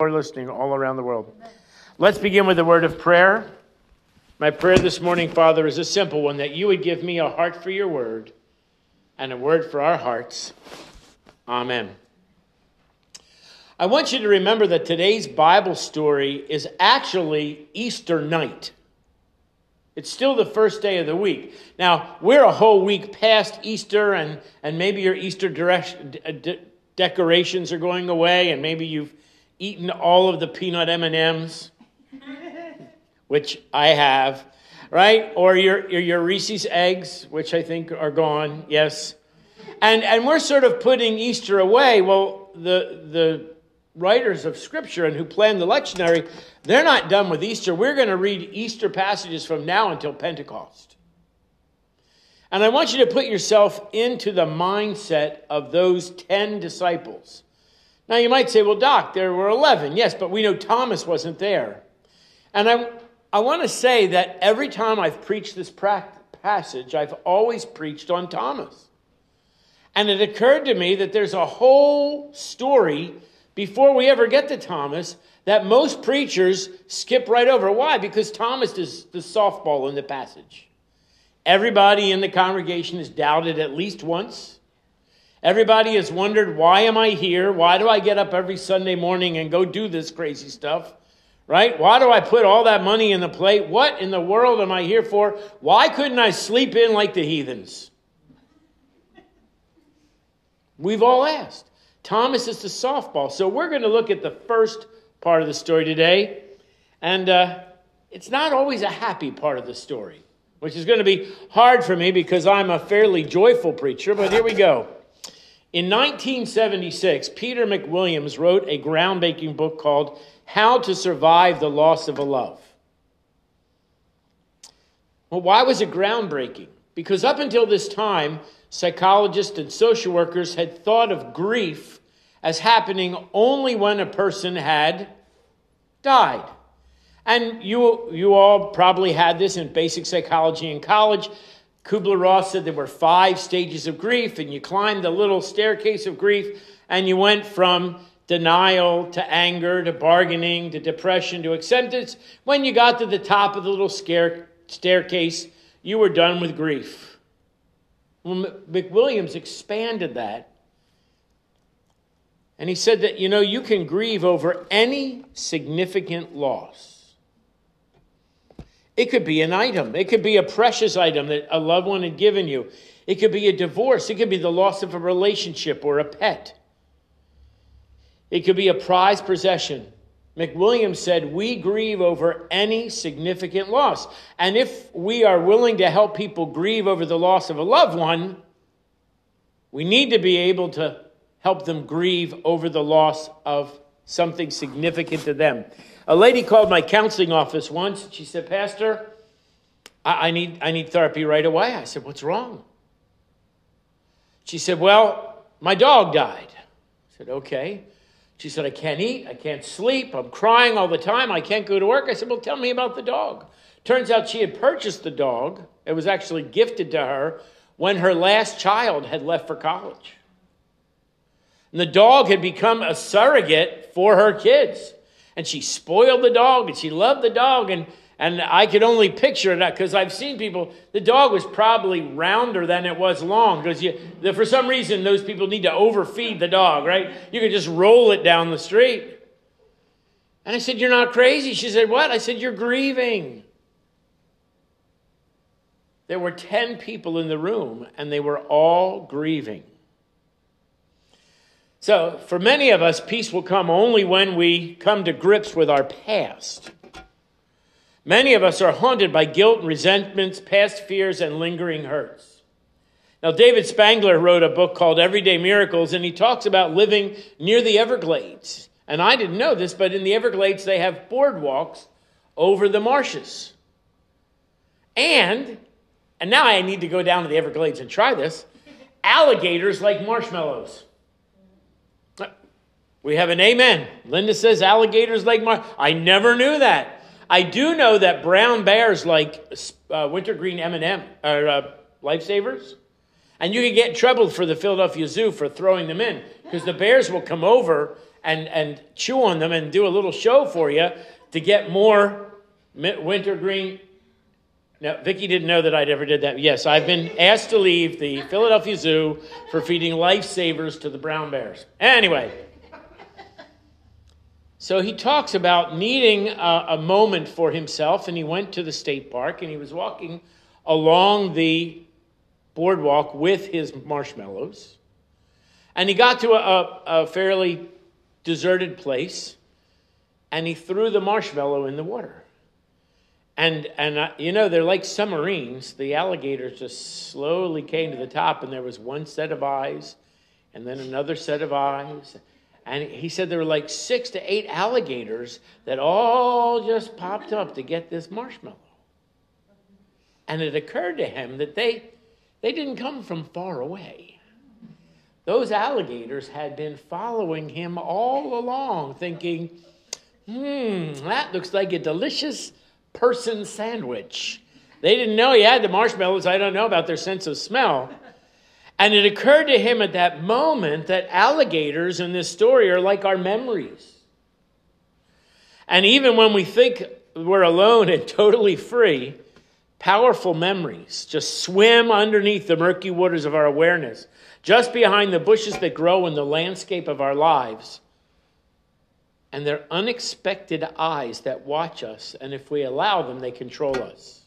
are listening all around the world. Let's begin with a word of prayer. My prayer this morning, Father, is a simple one that you would give me a heart for your word and a word for our hearts. Amen. I want you to remember that today's Bible story is actually Easter night. It's still the first day of the week. Now, we're a whole week past Easter, and, and maybe your Easter de- decorations are going away, and maybe you've eaten all of the peanut M&Ms, which I have, right? Or your, your, your Reese's eggs, which I think are gone, yes. And, and we're sort of putting Easter away. Well, the, the writers of Scripture and who planned the lectionary, they're not done with Easter. We're going to read Easter passages from now until Pentecost. And I want you to put yourself into the mindset of those 10 disciples. Now you might say, well, Doc, there were 11. Yes, but we know Thomas wasn't there. And I, I want to say that every time I've preached this passage, I've always preached on Thomas. And it occurred to me that there's a whole story before we ever get to Thomas that most preachers skip right over. Why? Because Thomas is the softball in the passage. Everybody in the congregation has doubted at least once. Everybody has wondered, why am I here? Why do I get up every Sunday morning and go do this crazy stuff? Right? Why do I put all that money in the plate? What in the world am I here for? Why couldn't I sleep in like the heathens? We've all asked. Thomas is the softball. So we're going to look at the first part of the story today. And uh, it's not always a happy part of the story, which is going to be hard for me because I'm a fairly joyful preacher, but here we go. In 1976, Peter McWilliams wrote a groundbreaking book called How to Survive the Loss of a Love. Well, why was it groundbreaking? Because up until this time, psychologists and social workers had thought of grief as happening only when a person had died. And you, you all probably had this in basic psychology in college. Kubler Ross said there were five stages of grief, and you climbed the little staircase of grief, and you went from denial to anger to bargaining to depression to acceptance. When you got to the top of the little scare, staircase, you were done with grief. Well, McWilliams expanded that. And he said that, you know, you can grieve over any significant loss. It could be an item, it could be a precious item that a loved one had given you. It could be a divorce, it could be the loss of a relationship or a pet. It could be a prized possession. McWilliams said, We grieve over any significant loss. And if we are willing to help people grieve over the loss of a loved one, we need to be able to help them grieve over the loss of something significant to them. A lady called my counseling office once. She said, Pastor, I, I, need, I need therapy right away. I said, What's wrong? She said, Well, my dog died. I said, Okay. She said, I can't eat, I can't sleep, I'm crying all the time, I can't go to work. I said, Well, tell me about the dog. Turns out she had purchased the dog, it was actually gifted to her when her last child had left for college. And the dog had become a surrogate for her kids and she spoiled the dog and she loved the dog and and I could only picture it because I've seen people. The dog was probably rounder than it was long because for some reason, those people need to overfeed the dog, right? You could just roll it down the street. And I said, You're not crazy. She said, What? I said, You're grieving. There were 10 people in the room, and they were all grieving. So, for many of us, peace will come only when we come to grips with our past. Many of us are haunted by guilt and resentments, past fears, and lingering hurts. Now, David Spangler wrote a book called Everyday Miracles, and he talks about living near the Everglades. And I didn't know this, but in the Everglades, they have boardwalks over the marshes. And, and now I need to go down to the Everglades and try this alligators like marshmallows. We have an amen. Linda says alligators like mar. I never knew that. I do know that brown bears like uh, wintergreen M&M or uh, lifesavers, and you can get trouble for the Philadelphia Zoo for throwing them in because the bears will come over and, and chew on them and do a little show for you to get more wintergreen. Now, Vicki didn't know that I'd ever did that. Yes, I've been asked to leave the Philadelphia Zoo for feeding lifesavers to the brown bears. Anyway, so he talks about needing a, a moment for himself, and he went to the state park and he was walking along the boardwalk with his marshmallows. And he got to a, a, fairly deserted place and he threw the marshmallow in the water. And, and uh, you know, they're like submarines. The alligators just slowly came to the top, and there was one set of eyes, and then another set of eyes. And he said there were like six to eight alligators that all just popped up to get this marshmallow. And it occurred to him that they, they didn't come from far away. Those alligators had been following him all along, thinking, hmm, that looks like a delicious person sandwich. They didn't know he had the marshmallows. I don't know about their sense of smell. And it occurred to him at that moment that alligators in this story are like our memories. And even when we think we're alone and totally free, Powerful memories just swim underneath the murky waters of our awareness, just behind the bushes that grow in the landscape of our lives. And they're unexpected eyes that watch us, and if we allow them, they control us.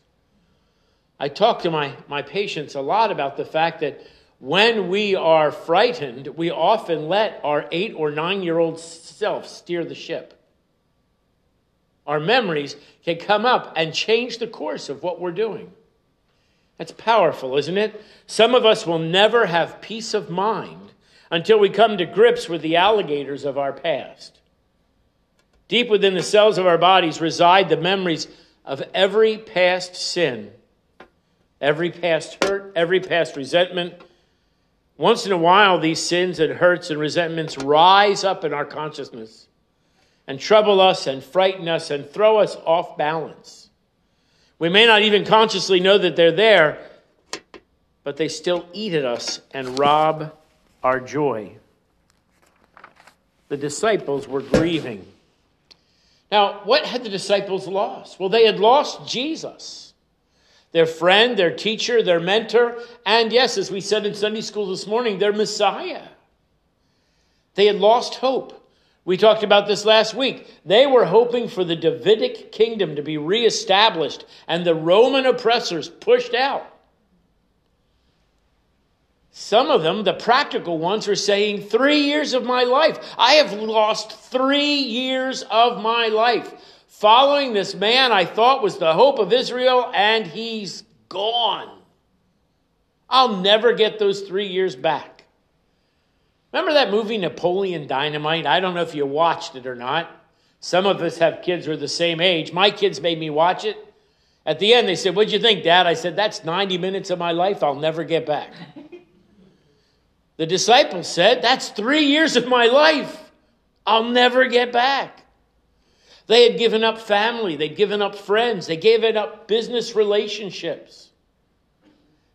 I talk to my, my patients a lot about the fact that when we are frightened, we often let our eight or nine year old self steer the ship our memories can come up and change the course of what we're doing. That's powerful, isn't it? Some of us will never have peace of mind until we come to grips with the alligators of our past. Deep within the cells of our bodies reside the memories of every past sin, every past hurt, every past resentment. Once in a while, these sins and hurts and resentments rise up in our consciousness and trouble us and frighten us and throw us off balance. We may not even consciously know that they're there, but they still eat at us and rob our joy. The disciples were grieving. Now, what had the disciples lost? Well, they had lost Jesus, their friend, their teacher, their mentor, and yes, as we said in Sunday school this morning, their Messiah. They had lost hope. We talked about this last week. They were hoping for the Davidic kingdom to be reestablished and the Roman oppressors pushed out. Some of them, the practical ones, are saying, Three years of my life. I have lost three years of my life following this man I thought was the hope of Israel, and he's gone. I'll never get those three years back. Remember that movie Napoleon Dynamite? I don't know if you watched it or not. Some of us have kids who are the same age. My kids made me watch it. At the end, they said, What'd you think, Dad? I said, That's 90 minutes of my life I'll never get back. the disciples said, That's three years of my life I'll never get back. They had given up family, they'd given up friends, they gave it up business relationships,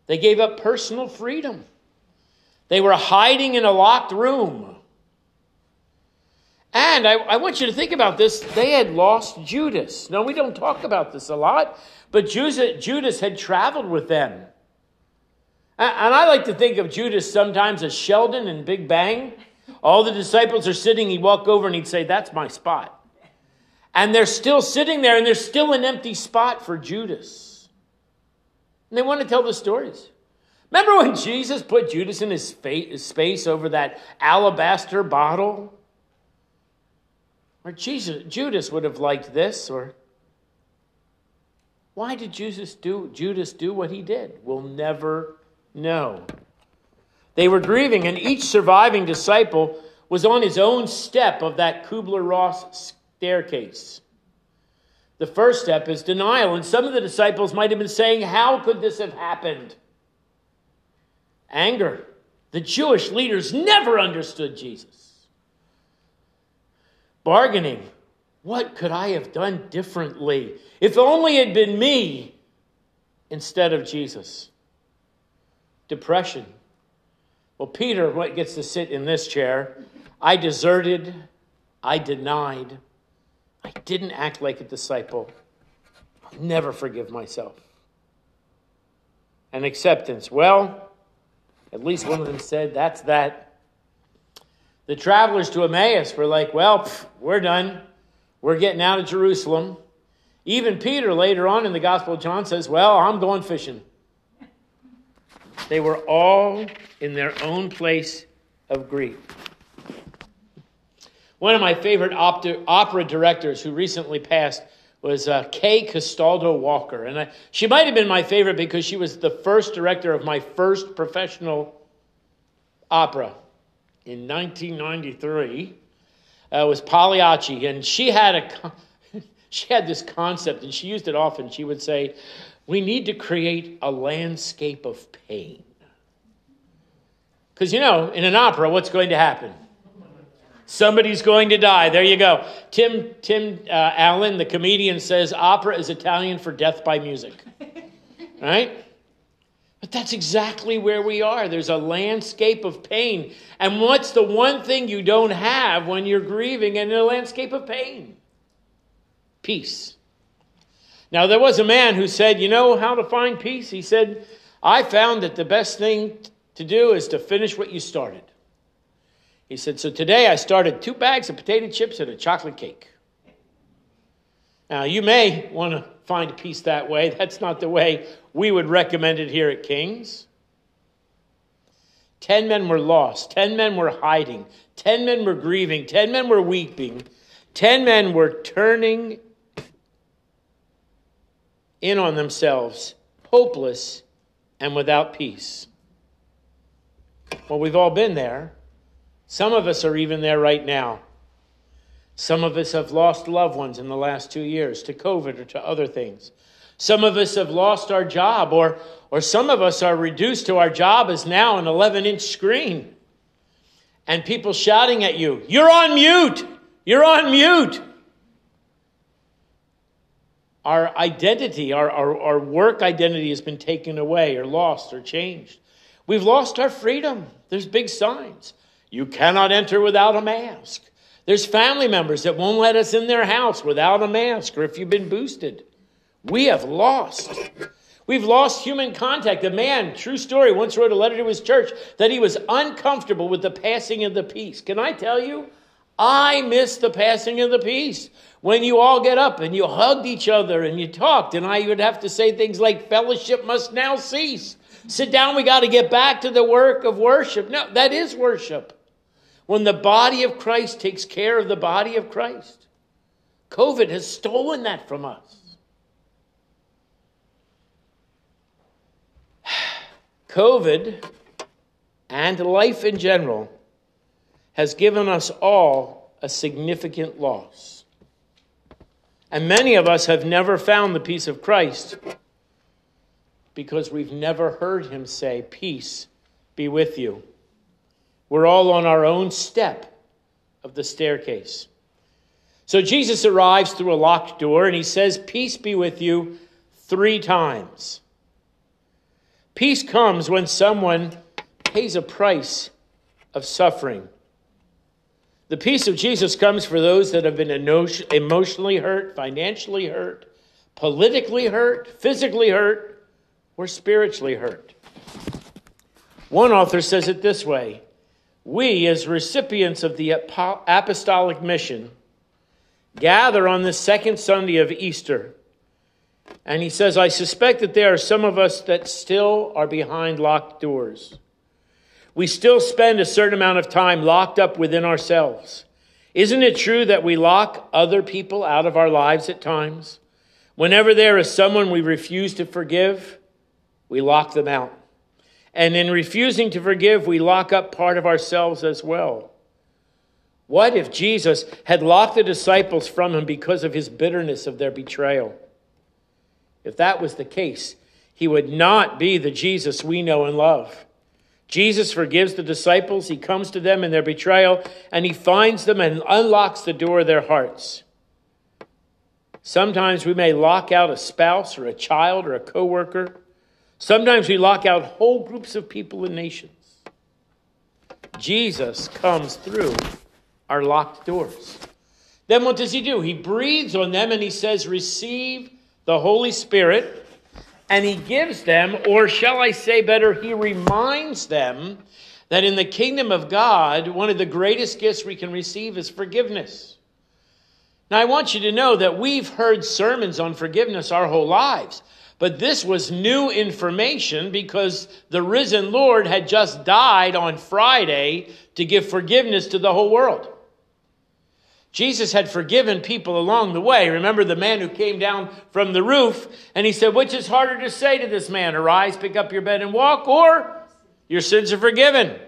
they gave up personal freedom. They were hiding in a locked room. And I, I, want you to think about this. They had lost Judas. Now, we don't talk about this a lot, but Judas had traveled with them. And I like to think of Judas sometimes as Sheldon in Big Bang. All the disciples are sitting, he'd walk over and he'd say, That's my spot. And they're still sitting there, and there's still an empty spot for Judas. And they want to tell the stories. Remember when Jesus put Judas in his space over that alabaster bottle? Or Jesus, Judas would have liked this, or why did Jesus do, Judas do what he did? We'll never know. They were grieving, and each surviving disciple was on his own step of that Kubler Ross staircase. The first step is denial, and some of the disciples might have been saying, How could this have happened? Anger. The Jewish leaders never understood Jesus. Bargaining. What could I have done differently? If only it had been me instead of Jesus. Depression. Well, Peter gets to sit in this chair. I deserted I denied. I didn't act like a disciple. I'll never forgive myself. And acceptance. Well, at least one of them said, That's that. The travelers to Emmaus were like, Well, pff, we're done. We're getting out of Jerusalem. Even Peter, later on in the Gospel of John, says, Well, I'm going fishing. They were all in their own place of grief. One of my favorite opera directors who recently passed was uh, Kay Castaldo Walker. And I, she might have been my favorite because she was the first director of my first professional opera in 1993. Uh, was Pagliacci, and she had a she had this concept, and she used it often. She would say, "We need to create a landscape of pain." Because you know, in an opera, what's going to happen? Somebody's going to die. There you go. Tim Tim uh, Allen, the comedian, says opera is Italian for death by music. right? But that's exactly where we are. There's a landscape of pain. And what's the one thing you don't have when you're grieving in a landscape of pain? Peace. Now, there was a man who said, You know how to find peace? He said, I found that the best thing to do is to finish what you started. He said, So today I started two bags of potato chips and a chocolate cake. Now, you may want to find peace that way. That's not the way we would recommend it here at King's. Ten men were lost. Ten men were hiding. Ten men were grieving. Ten men were weeping. Ten men were turning in on themselves, hopeless and without peace. Well, we've all been there. Some of us are even there right now. Some of us have lost loved ones in the last two years to COVID or to other things. Some of us have lost our job, or, or some of us are reduced to our job is now an 11 inch screen. And people shouting at you, You're on mute! You're on mute! Our identity, our, our, our work identity has been taken away, or lost, or changed. We've lost our freedom. There's big signs. You cannot enter without a mask. There's family members that won't let us in their house without a mask or if you've been boosted. We have lost. We've lost human contact. A man, true story, once wrote a letter to his church that he was uncomfortable with the passing of the peace. Can I tell you? I miss the passing of the peace. When you all get up and you hugged each other and you talked, and I would have to say things like, fellowship must now cease. Sit down, we got to get back to the work of worship. No, that is worship when the body of Christ takes care of the body of Christ. COVID has stolen that from us. COVID and life in general has given us all a significant loss. And many of us have never found the peace of Christ because we've never heard him say, Peace be with you. We're all on our own step of the staircase. So Jesus arrives through a locked door and he says, Peace be with you, three times. Peace comes when someone pays a price of suffering. The peace of Jesus comes for those that have been emotionally hurt, financially hurt, politically hurt, physically hurt, or spiritually hurt. One author says it this way we, as recipients of the apostolic mission, gather on the second Sunday of Easter. And he says, I suspect that there are some of us that still are behind locked doors. We still spend a certain amount of time locked up within ourselves. Isn't it true that we lock other people out of our lives at times? Whenever there is someone we refuse to forgive, we lock them out. And in refusing to forgive, we lock up part of ourselves as well. What if Jesus had locked the disciples from him because of his bitterness of their betrayal? If that was the case, he would not be the Jesus we know and love. Jesus forgives the disciples, he comes to them in their betrayal, and he finds them and unlocks the door of their hearts. Sometimes we may lock out a spouse or a child or a coworker Sometimes we lock out whole groups of people and nations. Jesus comes through our locked doors. Then what does he do? He breathes on them and he says, Receive the Holy Spirit. And he gives them, or shall I say better, he reminds them that in the kingdom of God, one of the greatest gifts we can receive is forgiveness. Now, I want you to know that we've heard sermons on forgiveness our whole lives. But this was new information because the risen Lord had just died on Friday to give forgiveness to the whole world. Jesus had forgiven people along the way. Remember the man who came down from the roof and he said, Which is harder to say to this man, arise, pick up your bed and walk, or your sins are forgiven?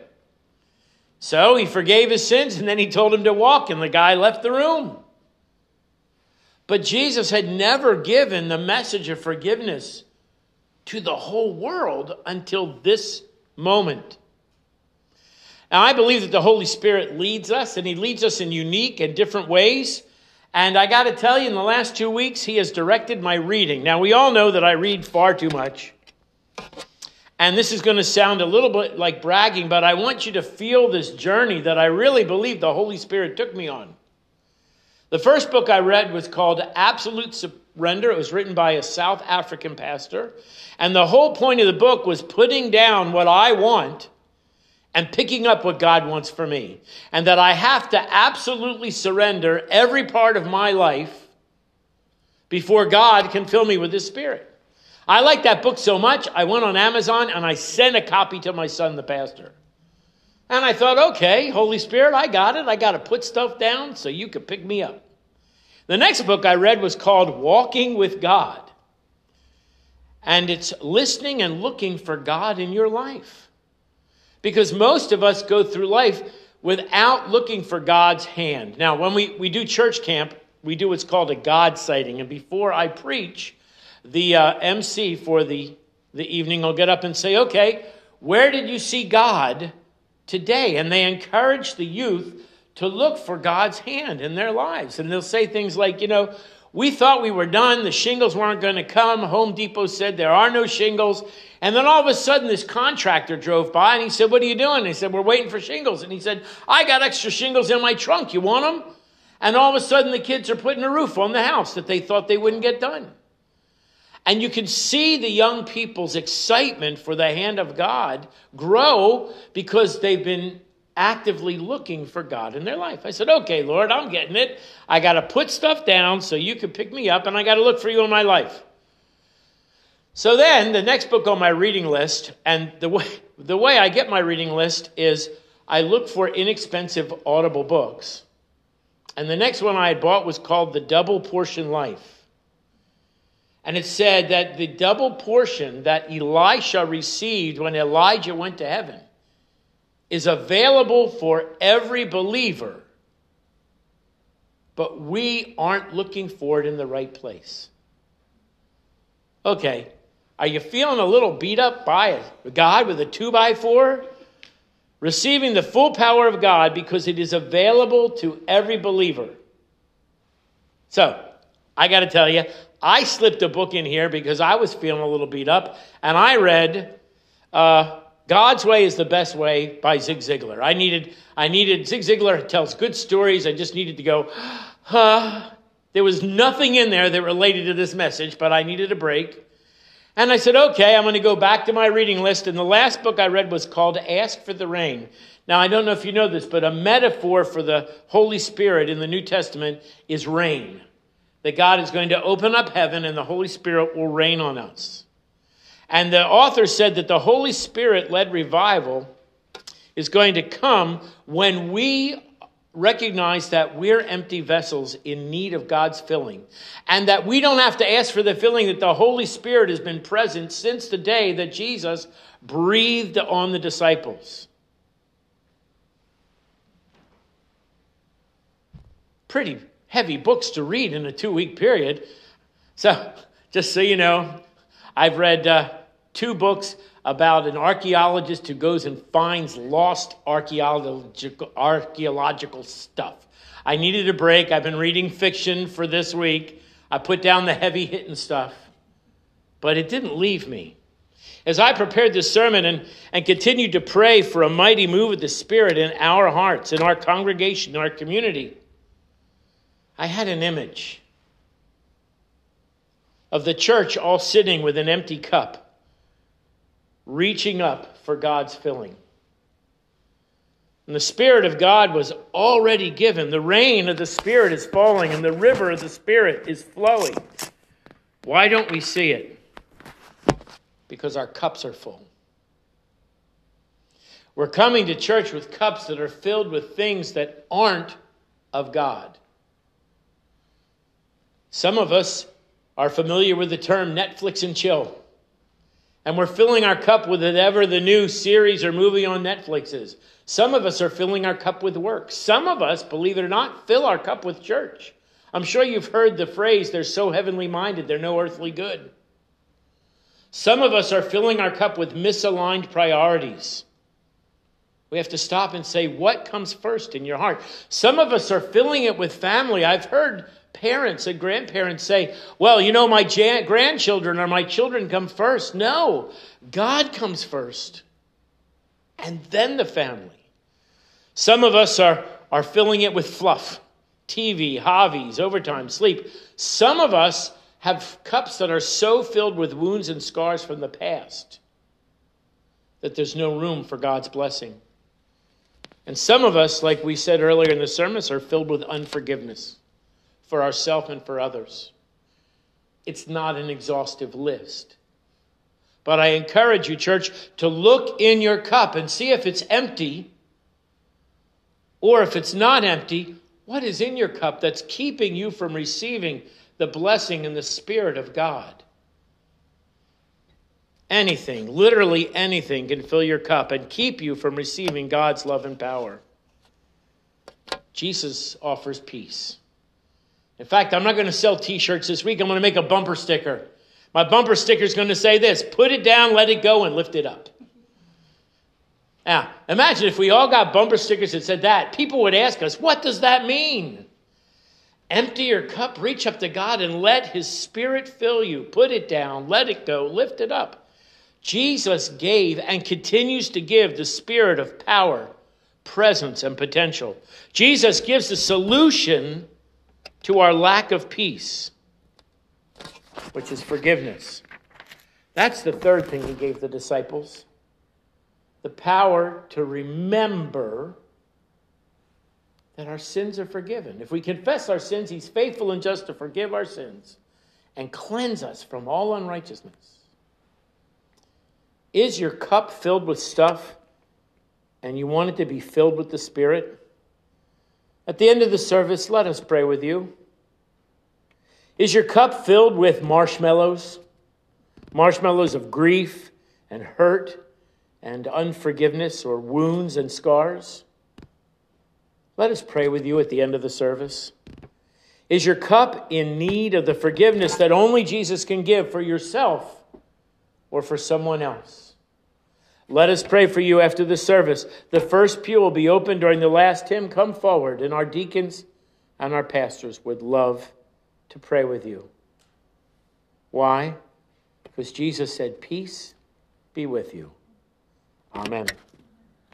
So he forgave his sins and then he told him to walk, and the guy left the room. But Jesus had never given the message of forgiveness to the whole world until this moment. Now, I believe that the Holy Spirit leads us, and He leads us in unique and different ways. And I got to tell you, in the last two weeks, He has directed my reading. Now, we all know that I read far too much. And this is going to sound a little bit like bragging, but I want you to feel this journey that I really believe the Holy Spirit took me on. The first book I read was called Absolute Surrender. It was written by a South African pastor. And the whole point of the book was putting down what I want and picking up what God wants for me. And that I have to absolutely surrender every part of my life before God can fill me with His Spirit. I like that book so much, I went on Amazon and I sent a copy to my son, the pastor. And I thought, okay, Holy Spirit, I got it. I got to put stuff down so you could pick me up. The next book I read was called Walking with God. And it's listening and looking for God in your life. Because most of us go through life without looking for God's hand. Now, when we, we do church camp, we do what's called a God sighting. And before I preach, the uh, MC for the, the evening will get up and say, okay, where did you see God today. And they encourage the youth to look for God's hand in their lives. And they'll say things like, you know, we thought we were done. The shingles weren't going to come. Home Depot said there are no shingles. And then all of a sudden, this contractor drove by and he said, What are you doing? They said, We're waiting for shingles. And he said, I got extra shingles in my trunk. You want them? And all of a sudden, the kids are putting a roof on the house that they thought they wouldn't get done. And you can see the young people's excitement for the hand of God grow because they've been actively looking for God in their life. I said, okay, Lord, I'm getting it. I got to put stuff down so you can pick me up, and I got to look for you in my life. So then, the next book on my reading list, and the way, the way I get my reading list is I look for inexpensive audible books. And the next one I had bought was called The Double Portion Life. And it said that the double portion that Elisha received when Elijah went to heaven is available for every believer, but we aren't looking for it in the right place. Okay, are you feeling a little beat up by God with a two by four? Receiving the full power of God because it is available to every believer. So, I got to tell you, I slipped a book in here because I was feeling a little beat up, and I read uh, God's Way is the Best Way by Zig Ziglar. I needed, I needed, Zig Ziglar tells good stories. I just needed to go, huh. There was nothing in there that related to this message, but I needed a break. And I said, okay, I'm going to go back to my reading list. And the last book I read was called Ask for the Rain. Now, I don't know if you know this, but a metaphor for the Holy Spirit in the New Testament is rain that God is going to open up heaven and the Holy Spirit will rain on us. And the author said that the Holy Spirit led revival is going to come when we recognize that we're empty vessels in need of God's filling. And that we don't have to ask for the filling, that the Holy Spirit has been present since the day that Jesus breathed on the disciples. Pretty heavy books to read in a two week period. So, just so you know, I've read uh, two books about an archaeologist who goes and finds lost archaeological, archaeological stuff. I needed a break. I've been reading fiction for this week. I put down the heavy hitting stuff, but it didn't leave me. As I prepared this sermon and, and continued to pray for a mighty move of the Spirit in our hearts, in our congregation, in our community, I had an image of the church all sitting with an empty cup, reaching up for God's filling. And the Spirit of God was already given. The rain of the Spirit is falling, and the river of the Spirit is flowing. Why don't we see it? Because our cups are full. We're coming to church with cups that are filled with things that aren't of God. Some of us are familiar with the term Netflix and chill. And we're filling our cup with whatever the new series or movie on Netflix is. Some of us are filling our cup with work. Some of us, believe it or not, fill our cup with church. I'm sure you've heard the phrase, they're so heavenly minded, they're no earthly good. Some of us are filling our cup with misaligned priorities. We have to stop and say, what comes first in your heart? Some of us are filling it with family. I've heard parents and grandparents say, well, you know, my grandchildren or my children come first. No, God comes first, and then the family. Some of us are, are filling it with fluff TV, hobbies, overtime, sleep. Some of us have cups that are so filled with wounds and scars from the past that there's no room for God's blessing. And some of us, like we said earlier in the sermons, are filled with unforgiveness for ourselves and for others. It's not an exhaustive list. But I encourage you, church, to look in your cup and see if it's empty, or if it's not empty, what is in your cup that's keeping you from receiving the blessing and the Spirit of God? Anything, literally anything, can fill your cup and keep you from receiving God's love and power. Jesus offers peace. In fact, I'm not going to sell t shirts this week. I'm going to make a bumper sticker. My bumper sticker is going to say this put it down, let it go, and lift it up. Now, imagine if we all got bumper stickers that said that. People would ask us, what does that mean? Empty your cup, reach up to God, and let His Spirit fill you. Put it down, let it go, lift it up. Jesus gave and continues to give the spirit of power, presence, and potential. Jesus gives the solution to our lack of peace, which is forgiveness. That's the third thing he gave the disciples the power to remember that our sins are forgiven. If we confess our sins, he's faithful and just to forgive our sins and cleanse us from all unrighteousness. Is your cup filled with stuff and you want it to be filled with the Spirit? At the end of the service, let us pray with you. Is your cup filled with marshmallows? Marshmallows of grief and hurt and unforgiveness or wounds and scars? Let us pray with you at the end of the service. Is your cup in need of the forgiveness that only Jesus can give for yourself or for someone else. Let us pray for you after the service. The first pew will be open during the last hymn. Come forward, and our deacons and our pastors would love to pray with you. Why? Because Jesus said, Peace be with you. Amen.